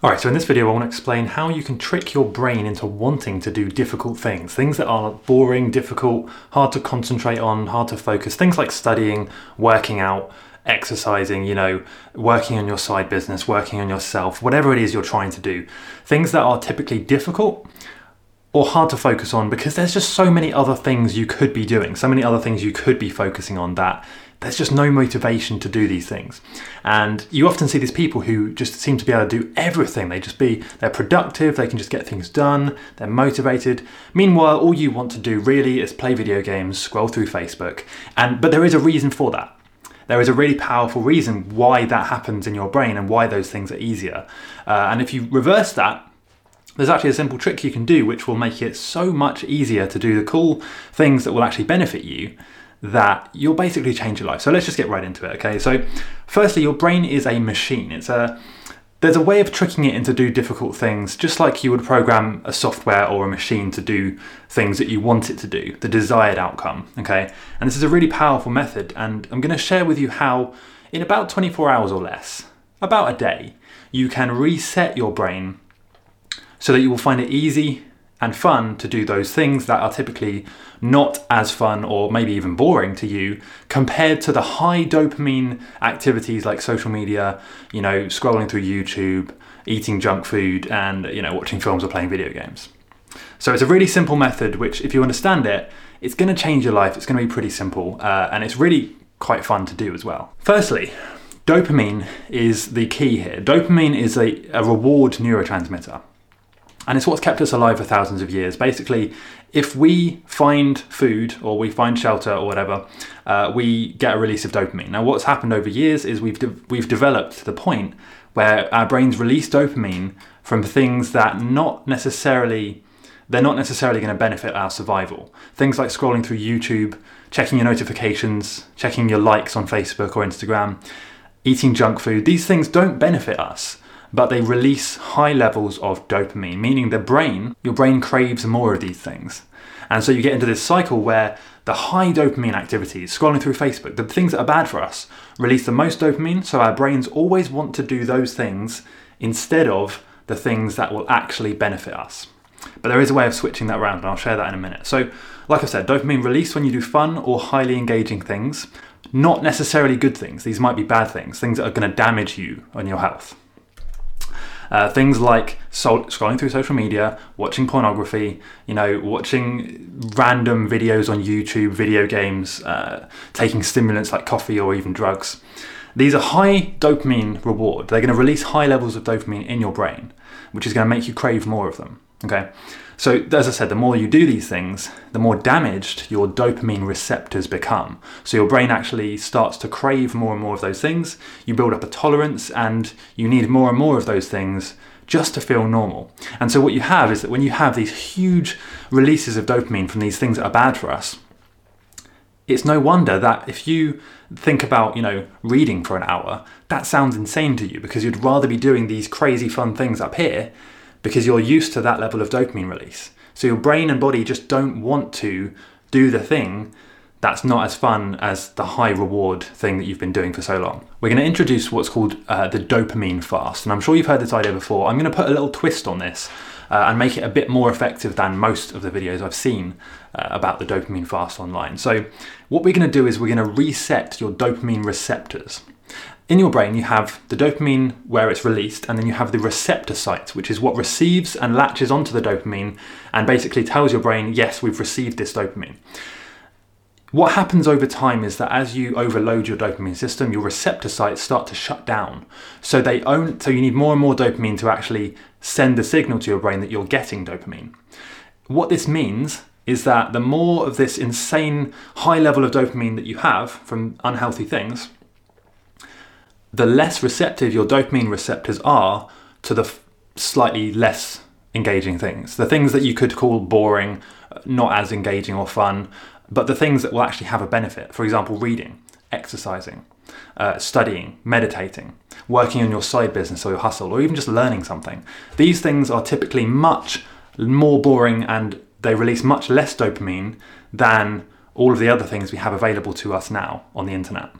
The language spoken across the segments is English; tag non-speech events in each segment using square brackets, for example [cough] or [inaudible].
Alright, so in this video I want to explain how you can trick your brain into wanting to do difficult things. Things that are boring, difficult, hard to concentrate on, hard to focus. Things like studying, working out, exercising, you know, working on your side business, working on yourself, whatever it is you're trying to do. Things that are typically difficult or hard to focus on because there's just so many other things you could be doing, so many other things you could be focusing on that there's just no motivation to do these things. And you often see these people who just seem to be able to do everything. They just be, they're productive, they can just get things done, they're motivated. Meanwhile, all you want to do really is play video games, scroll through Facebook. And but there is a reason for that. There is a really powerful reason why that happens in your brain and why those things are easier. Uh, and if you reverse that, there's actually a simple trick you can do which will make it so much easier to do the cool things that will actually benefit you that you'll basically change your life. So let's just get right into it, okay? So, firstly, your brain is a machine. It's a there's a way of tricking it into do difficult things, just like you would program a software or a machine to do things that you want it to do, the desired outcome. Okay, and this is a really powerful method, and I'm going to share with you how, in about 24 hours or less, about a day, you can reset your brain so that you will find it easy and fun to do those things that are typically not as fun or maybe even boring to you compared to the high dopamine activities like social media, you know, scrolling through YouTube, eating junk food, and, you know, watching films or playing video games. So it's a really simple method, which, if you understand it, it's going to change your life. It's going to be pretty simple, uh, and it's really quite fun to do as well. Firstly, dopamine is the key here. Dopamine is a, a reward neurotransmitter and it's what's kept us alive for thousands of years. Basically, if we find food or we find shelter or whatever, uh, we get a release of dopamine. Now, what's happened over years is we've de- we've developed to the point where our brains release dopamine from things that not necessarily they're not necessarily going to benefit our survival. Things like scrolling through YouTube, checking your notifications, checking your likes on Facebook or Instagram, eating junk food. These things don't benefit us but they release high levels of dopamine, meaning the brain, your brain craves more of these things. And so you get into this cycle where the high dopamine activities, scrolling through Facebook, the things that are bad for us, release the most dopamine, so our brains always want to do those things instead of the things that will actually benefit us. But there is a way of switching that around, and I'll share that in a minute. So, like I said, dopamine release when you do fun or highly engaging things, not necessarily good things. These might be bad things, things that are going to damage you and your health. Uh, things like so- scrolling through social media, watching pornography, you know, watching random videos on YouTube, video games, uh, taking stimulants like coffee or even drugs. These are high dopamine reward. They're going to release high levels of dopamine in your brain, which is going to make you crave more of them. Okay. So, as I said, the more you do these things, the more damaged your dopamine receptors become. So, your brain actually starts to crave more and more of those things. You build up a tolerance, and you need more and more of those things just to feel normal. And so, what you have is that when you have these huge releases of dopamine from these things that are bad for us, it's no wonder that if you think about, you know, reading for an hour, that sounds insane to you because you'd rather be doing these crazy fun things up here because you're used to that level of dopamine release. So your brain and body just don't want to do the thing that's not as fun as the high reward thing that you've been doing for so long. We're going to introduce what's called uh, the dopamine fast, and I'm sure you've heard this idea before. I'm going to put a little twist on this uh, and make it a bit more effective than most of the videos I've seen uh, about the dopamine fast online. So, what we're going to do is we're going to reset your dopamine receptors in your brain, you have the dopamine where it's released, and then you have the receptor site, which is what receives and latches onto the dopamine and basically tells your brain, yes, we've received this dopamine. What happens over time is that as you overload your dopamine system, your receptor sites start to shut down. So they own so you need more and more dopamine to actually send the signal to your brain that you're getting dopamine. What this means is that the more of this insane high level of dopamine that you have from unhealthy things, the less receptive your dopamine receptors are to the f- slightly less engaging things. The things that you could call boring, not as engaging or fun, but the things that will actually have a benefit. For example, reading, exercising, uh, studying, meditating, working on your side business or your hustle, or even just learning something. These things are typically much more boring and they release much less dopamine than all of the other things we have available to us now on the internet.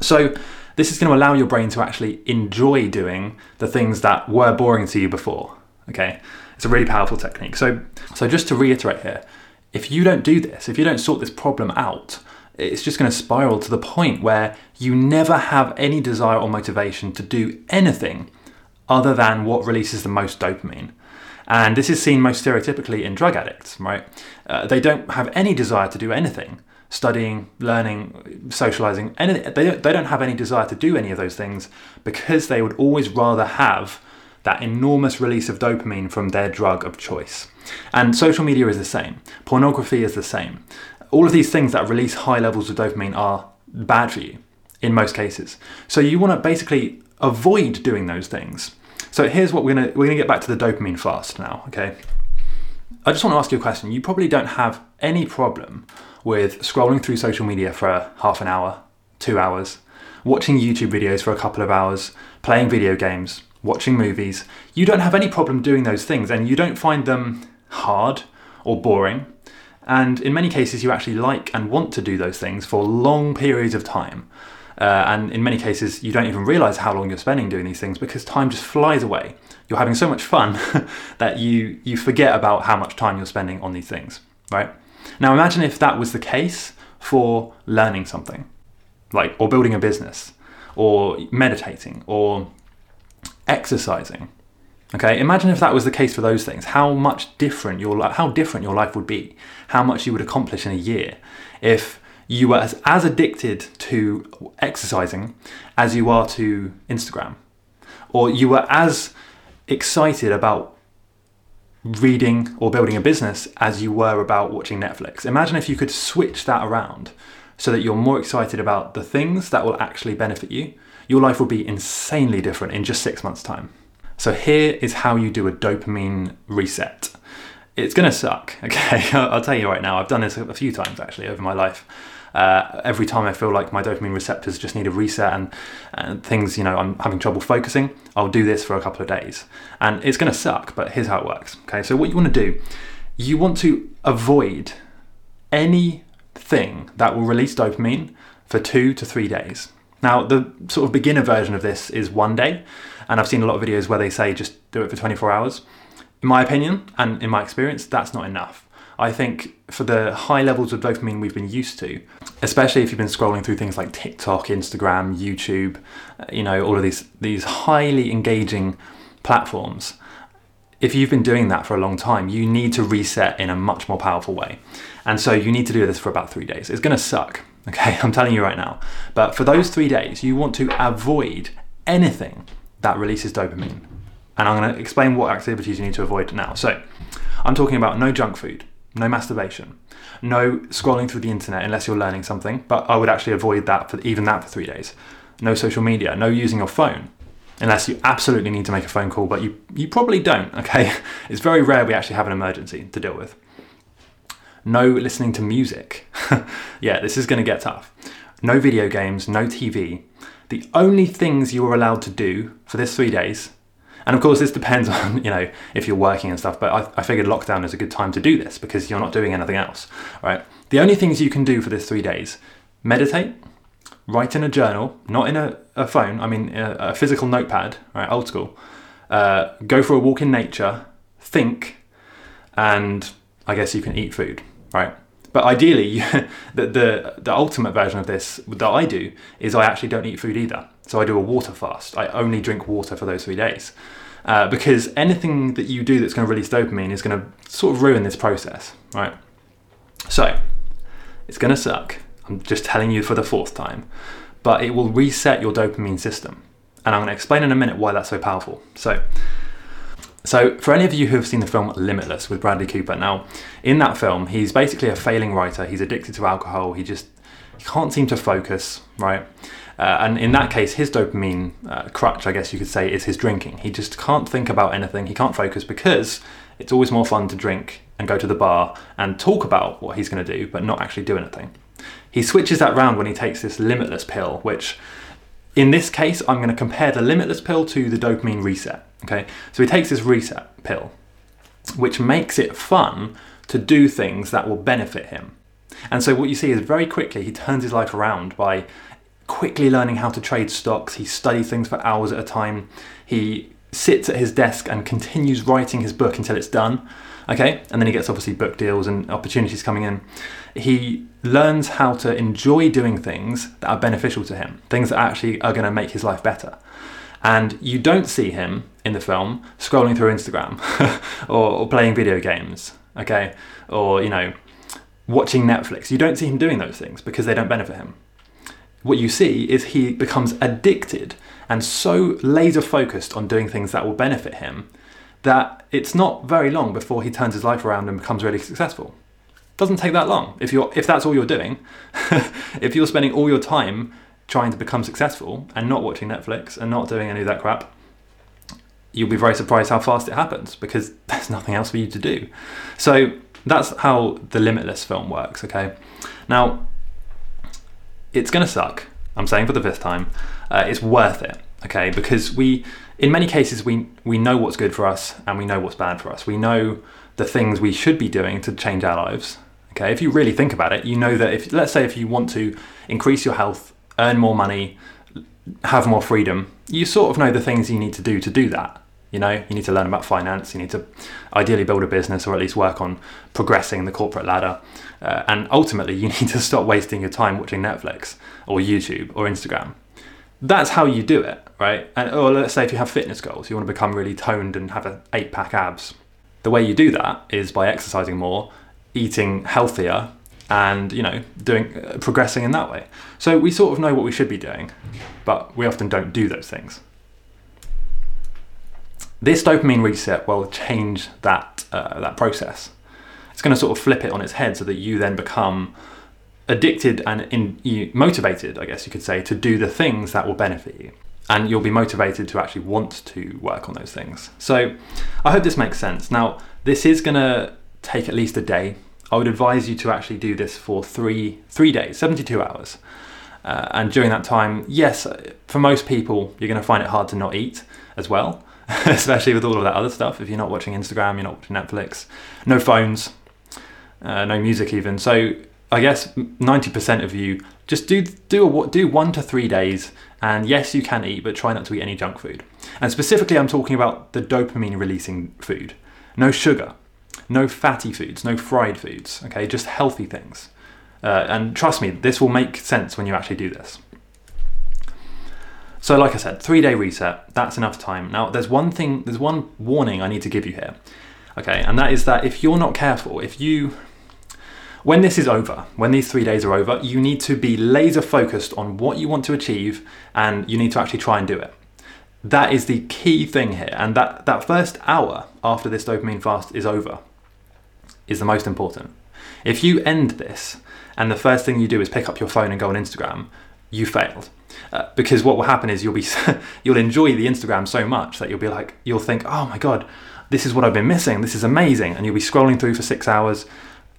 So this is going to allow your brain to actually enjoy doing the things that were boring to you before. Okay, it's a really powerful technique. So, so just to reiterate here, if you don't do this, if you don't sort this problem out, it's just going to spiral to the point where you never have any desire or motivation to do anything other than what releases the most dopamine. And this is seen most stereotypically in drug addicts, right? Uh, they don't have any desire to do anything studying, learning, socializing, anything. They don't, they don't have any desire to do any of those things because they would always rather have that enormous release of dopamine from their drug of choice. And social media is the same, pornography is the same. All of these things that release high levels of dopamine are bad for you in most cases. So you want to basically avoid doing those things. So here's what we're gonna we're gonna get back to the dopamine fast now, okay? I just want to ask you a question. You probably don't have any problem with scrolling through social media for half an hour, two hours, watching YouTube videos for a couple of hours, playing video games, watching movies. You don't have any problem doing those things and you don't find them hard or boring. And in many cases, you actually like and want to do those things for long periods of time. Uh, and in many cases, you don't even realize how long you're spending doing these things because time just flies away. You're having so much fun [laughs] that you, you forget about how much time you're spending on these things, right? Now imagine if that was the case for learning something, like or building a business, or meditating, or exercising. Okay, imagine if that was the case for those things. How much different your how different your life would be. How much you would accomplish in a year if you were as, as addicted to exercising as you are to Instagram, or you were as excited about reading or building a business as you were about watching Netflix. Imagine if you could switch that around so that you're more excited about the things that will actually benefit you. Your life will be insanely different in just six months' time. So, here is how you do a dopamine reset. It's gonna suck, [laughs] okay? I'll tell you right now, I've done this a few times actually over my life uh, every time I feel like my dopamine receptors just need a reset and, and things, you know, I'm having trouble focusing, I'll do this for a couple of days. And it's going to suck, but here's how it works. Okay, so what you want to do, you want to avoid anything that will release dopamine for two to three days. Now, the sort of beginner version of this is one day, and I've seen a lot of videos where they say just do it for 24 hours. In my opinion, and in my experience, that's not enough. I think for the high levels of dopamine we've been used to, especially if you've been scrolling through things like TikTok, Instagram, YouTube, uh, you know, all of these these highly engaging platforms. If you've been doing that for a long time, you need to reset in a much more powerful way. And so you need to do this for about 3 days. It's going to suck, [laughs] okay? I'm telling you right now. But for those 3 days, you want to avoid anything that releases dopamine. And I'm going to explain what activities you need to avoid now. So, I'm talking about no junk food, no masturbation, no scrolling through the internet unless you're learning something, but I would actually avoid that for even that for three days. No social media, no using your phone, unless you absolutely need to make a phone call, but you, you probably don't, [laughs] okay? It's very rare we actually have an emergency to deal with. No listening to music. [laughs] yeah, this is to get tough. No video games, no TV. The only things you are allowed to do for this three days and of course, this depends [laughs] on you know if you're working and stuff. But I, I figured lockdown is a good time to do this because you're not doing anything else, right? The only things you can do for this three days: meditate, write in a journal, not in a, a phone. I mean, a, a, physical notepad, right? Old school. Uh, go for a walk in nature, think, and I guess you can eat food, right? But ideally, [laughs] the, the the ultimate version of this that I do is I actually don't eat food either. So I do a water fast. I only drink water for those three days. Uh, because anything that you do that's going to release dopamine is going to sort of ruin this process, right? So it's going to suck. I'm just telling you for the fourth time, but it will reset your dopamine system. And I'm going to explain in a minute why that's so powerful. So, so for any of you who have seen the film Limitless with Bradley Cooper, now in that film, he's basically a failing writer. He's addicted to alcohol. He just he can't seem to focus, right? Uh, and in that case, his dopamine uh, crutch, I guess you could say, is his drinking. He just can't think about anything, he can't focus because it's always more fun to drink and go to the bar and talk about what he's going to do, but not actually do anything. He switches that round when he takes this limitless pill, which in this case, I'm going to compare the limitless pill to the dopamine reset. Okay, so he takes this reset pill, which makes it fun to do things that will benefit him. And so what you see is very quickly he turns his life around by quickly learning how to trade stocks. He studies things for hours at a time. He sits at his desk and continues writing his book until it's done. Okay, and then he gets obviously book deals and opportunities coming in. He learns how to enjoy doing things that are beneficial to him, things that actually are going to make his life better. And you don't see him in the film scrolling through Instagram [laughs] or, or playing video games, okay, or you know, watching Netflix. You don't see him doing those things because they don't benefit him. What you see is he becomes addicted and so laser focused on doing things that will benefit him that it's not very long before he turns his life around and becomes really successful. Doesn't take that long. If you're if that's all you're doing, [laughs] if you're spending all your time trying to become successful and not watching Netflix and not doing any of that crap, you'll be very surprised how fast it happens because [laughs] there's nothing else for you to do. So that's how the Limitless film works, okay? Now, it's going to suck. I'm saying for the fifth time. Uh, it's worth it, okay? Because we, in many cases, we, we know what's good for us and we know what's bad for us. We know the things we should be doing to change our lives. Okay, if you really think about it, you know that if, let's say, if you want to increase your health, earn more money, have more freedom, you sort of know the things you need to do to do that. You know, you need to learn about finance, you need to ideally build a business or at least work on progressing the corporate ladder. Uh, and ultimately, you [laughs] need to stop wasting your time watching Netflix or YouTube or Instagram. That's how you do it, right? And, or let's say if you have fitness goals, you want to become really toned and have an eight pack abs. The way you do that is by exercising more, eating healthier, and you know doing uh, progressing in that way. So we sort of know what we should be doing, but we often don't do those things. This dopamine reset will change that uh, that process. It's going to sort of flip it on its head so that you then become addicted and in, motivated, I guess you could say, to do the things that will benefit you. And you'll be motivated to actually want to work on those things. So I hope this makes sense. Now, this is going to take at least a day. I would advise you to actually do this for three three days, 72 hours. Uh, and during that time, yes, for most people, you're going to find it hard to not eat as well. [laughs] especially with all of that other stuff. If you're not watching Instagram, you're not watching Netflix, no phones, uh, no music even. So I guess 90% of you just do do a, do one to three days, and yes, you can eat, but try not to eat any junk food. And specifically, I'm talking about the dopamine releasing food. No sugar, no fatty foods, no fried foods. Okay, just healthy things. Uh, and trust me, this will make sense when you actually do this. So, like I said, three day reset, that's enough time. Now, there's one thing, there's one warning I need to give you here. Okay, and that is that if you're not careful, if you, when this is over, when these three days are over, you need to be laser focused on what you want to achieve and you need to actually try and do it. That is the key thing here. And that, that first hour after this dopamine fast is over is the most important. If you end this and the first thing you do is pick up your phone and go on Instagram, you failed. Uh, because what will happen is you'll be [laughs] you'll enjoy the Instagram so much that you'll be like you'll think oh my god this is what I've been missing. This is amazing. And you'll be scrolling through for six hours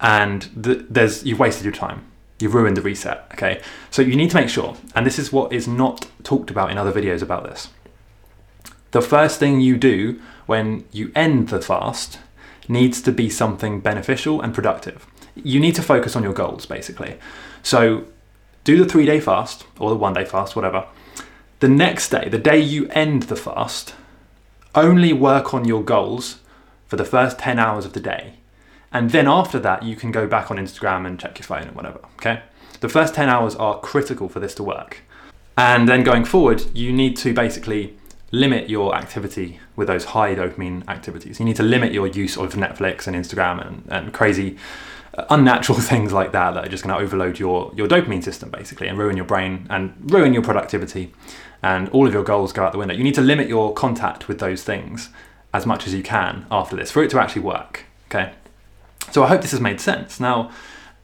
and the, there's you've wasted your time. You've ruined the reset okay? So you need to make sure and this is what is not talked about in other videos about this. The first thing you do when you end the fast needs to be something beneficial and productive. You need to focus on your goals basically. So do the three day fast or the one day fast, whatever. The next day, the day you end the fast, only work on your goals for the first 10 hours of the day. And then after that, you can go back on Instagram and check your phone and whatever. Okay? The first 10 hours are critical for this to work. And then going forward, you need to basically limit your activity with those high dopamine activities. You need to limit your use of Netflix and Instagram and, and crazy unnatural [laughs] things like that that are just going to overload your, your dopamine system basically and ruin your brain and ruin your productivity and all of your goals go out the window. You need to limit your contact with those things as much as you can after this for it to actually work. Okay. So I hope this has made sense. Now,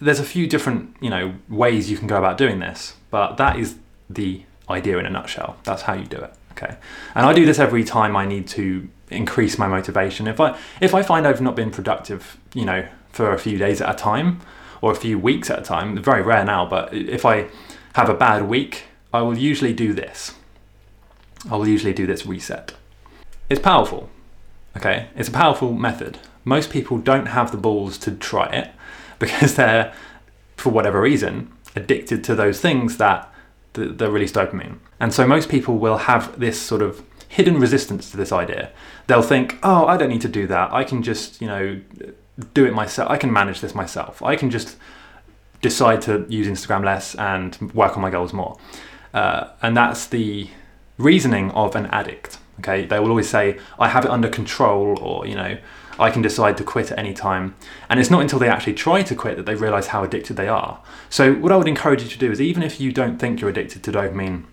there's a few different, you know, ways you can go about doing this, but that is the idea in a nutshell. That's how you do it. Okay. And I do this every time I need to increase my motivation. If I if I find I've not been productive, you know, for a few days at a time or a few weeks at a time. Very rare now, but if I have a bad week, I will usually do this. I will usually do this reset. It's powerful. Okay, it's a powerful method. Most people don't have the balls to try it [laughs] because they're, for whatever reason, addicted to those things that that, release dopamine. And so most people will have this sort of hidden resistance to this idea. They'll think, oh, I don't need to do that. I can just, you know, do it myself. I can manage this myself. I can just decide to use Instagram less and work on my goals more. Uh, and that's the reasoning of an addict. Okay, they will always say, I have it under control, or, you know, I can decide to quit at any time. And it's not until they actually try to quit that they realize how addicted they are. So, what I would encourage you to do is, even if you don't think you're addicted to dopamine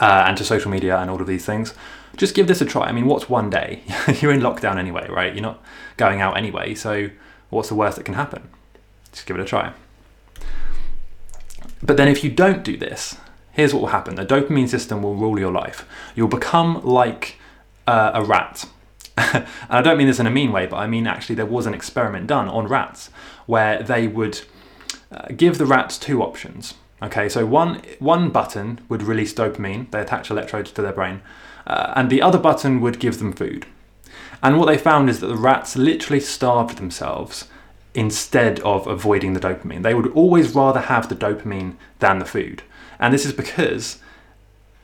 uh, and to social media and all of these things, just give this a try. I mean, what's one day? [laughs] you're in lockdown anyway, right? You're not going out anyway. So, what's the worst that can happen? Just give it a try. But then, if you don't do this, here's what will happen the dopamine system will rule your life. You'll become like uh, a rat [laughs] and I don't mean this in a mean way, but I mean actually there was an experiment done on rats where they would uh, give the rats two options. Okay, so one one button would release dopamine. They attach electrodes to their brain, uh, and the other button would give them food. And what they found is that the rats literally starved themselves instead of avoiding the dopamine. They would always rather have the dopamine than the food. And this is because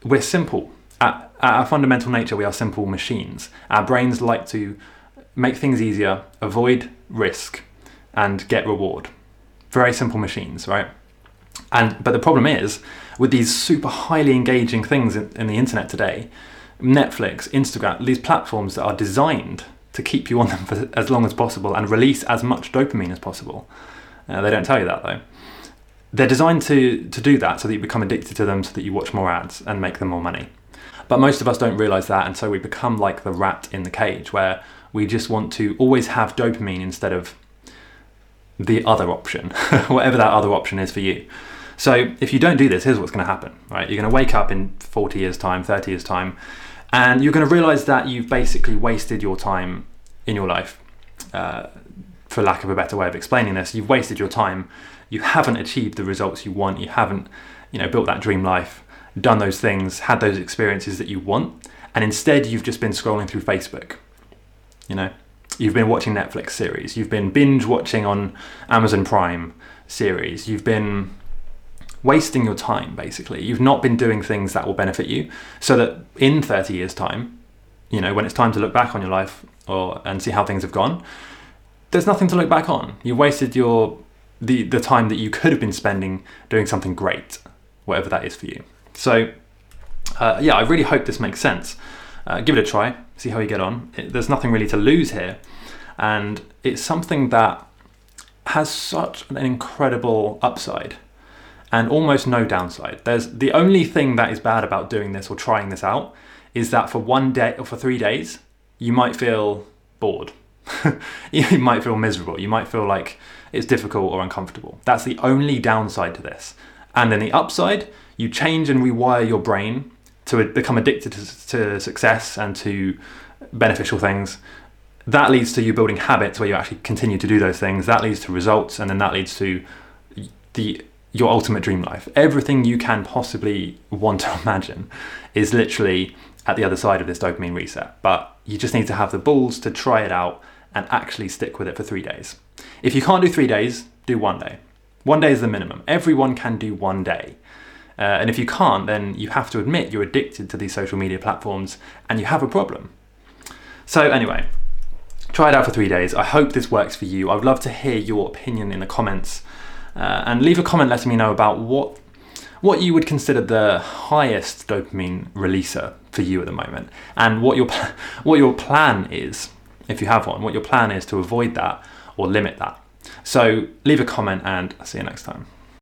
we're simple at, at our fundamental nature, we are simple machines. Our brains like to make things easier, avoid risk, and get reward. Very simple machines, right? And but the problem is with these super highly engaging things in, in the internet today, Netflix, Instagram, these platforms that are designed to keep you on them for as long as possible and release as much dopamine as possible. Uh, they don't tell you that though. They're designed to to do that so that you become addicted to them, so that you watch more ads and make them more money. But most of us don't realize that, and so we become like the rat in the cage, where we just want to always have dopamine instead of the other option, [laughs] whatever that other option is for you. So if you don't do this, here's what's going to happen, right? You're going to wake up in 40 years' time, 30 years' time, and you're going to realize that you've basically wasted your time in your life. Uh, for lack of a better way of explaining this, you've wasted your time. You haven't achieved the results you want. You haven't, you know, built that dream life done those things, had those experiences that you want, and instead you've just been scrolling through Facebook. You know, you've been watching Netflix series, you've been binge watching on Amazon Prime series, you've been wasting your time basically. You've not been doing things that will benefit you, so that in 30 years' time, you know, when it's time to look back on your life or and see how things have gone, there's nothing to look back on. You've wasted your the the time that you could have been spending doing something great, whatever that is for you. So, uh, yeah, I really hope this makes sense. Uh, give it a try, see how you get on. It, there's nothing really to lose here, and it's something that has such an incredible upside and almost no downside. There's the only thing that is bad about doing this or trying this out is that for one day or for three days, you might feel bored. [laughs] you might feel miserable. You might feel like it's difficult or uncomfortable. That's the only downside to this. And then the upside you change and rewire your brain to become addicted to, to success and to beneficial things. That leads to you building habits where you actually continue to do those things. That leads to results, and then that leads to the your ultimate dream life. Everything you can possibly want to [laughs] imagine is literally at the other side of this dopamine reset. But you just need to have the balls to try it out and actually stick with it for three days. If you can't do three days, do one day. One day is the minimum. Everyone can do one day. Uh, and if you can't, then you have to admit you're addicted to these social media platforms and you have a problem. So, anyway, try it out for three days. I hope this works for you. I would love to hear your opinion in the comments. Uh, and leave a comment letting me know about what what you would consider the highest dopamine releaser for you at the moment, and what your [laughs] what your plan is, if you have one. What your plan is to avoid that or limit that. So leave a comment, and I'll see you next time.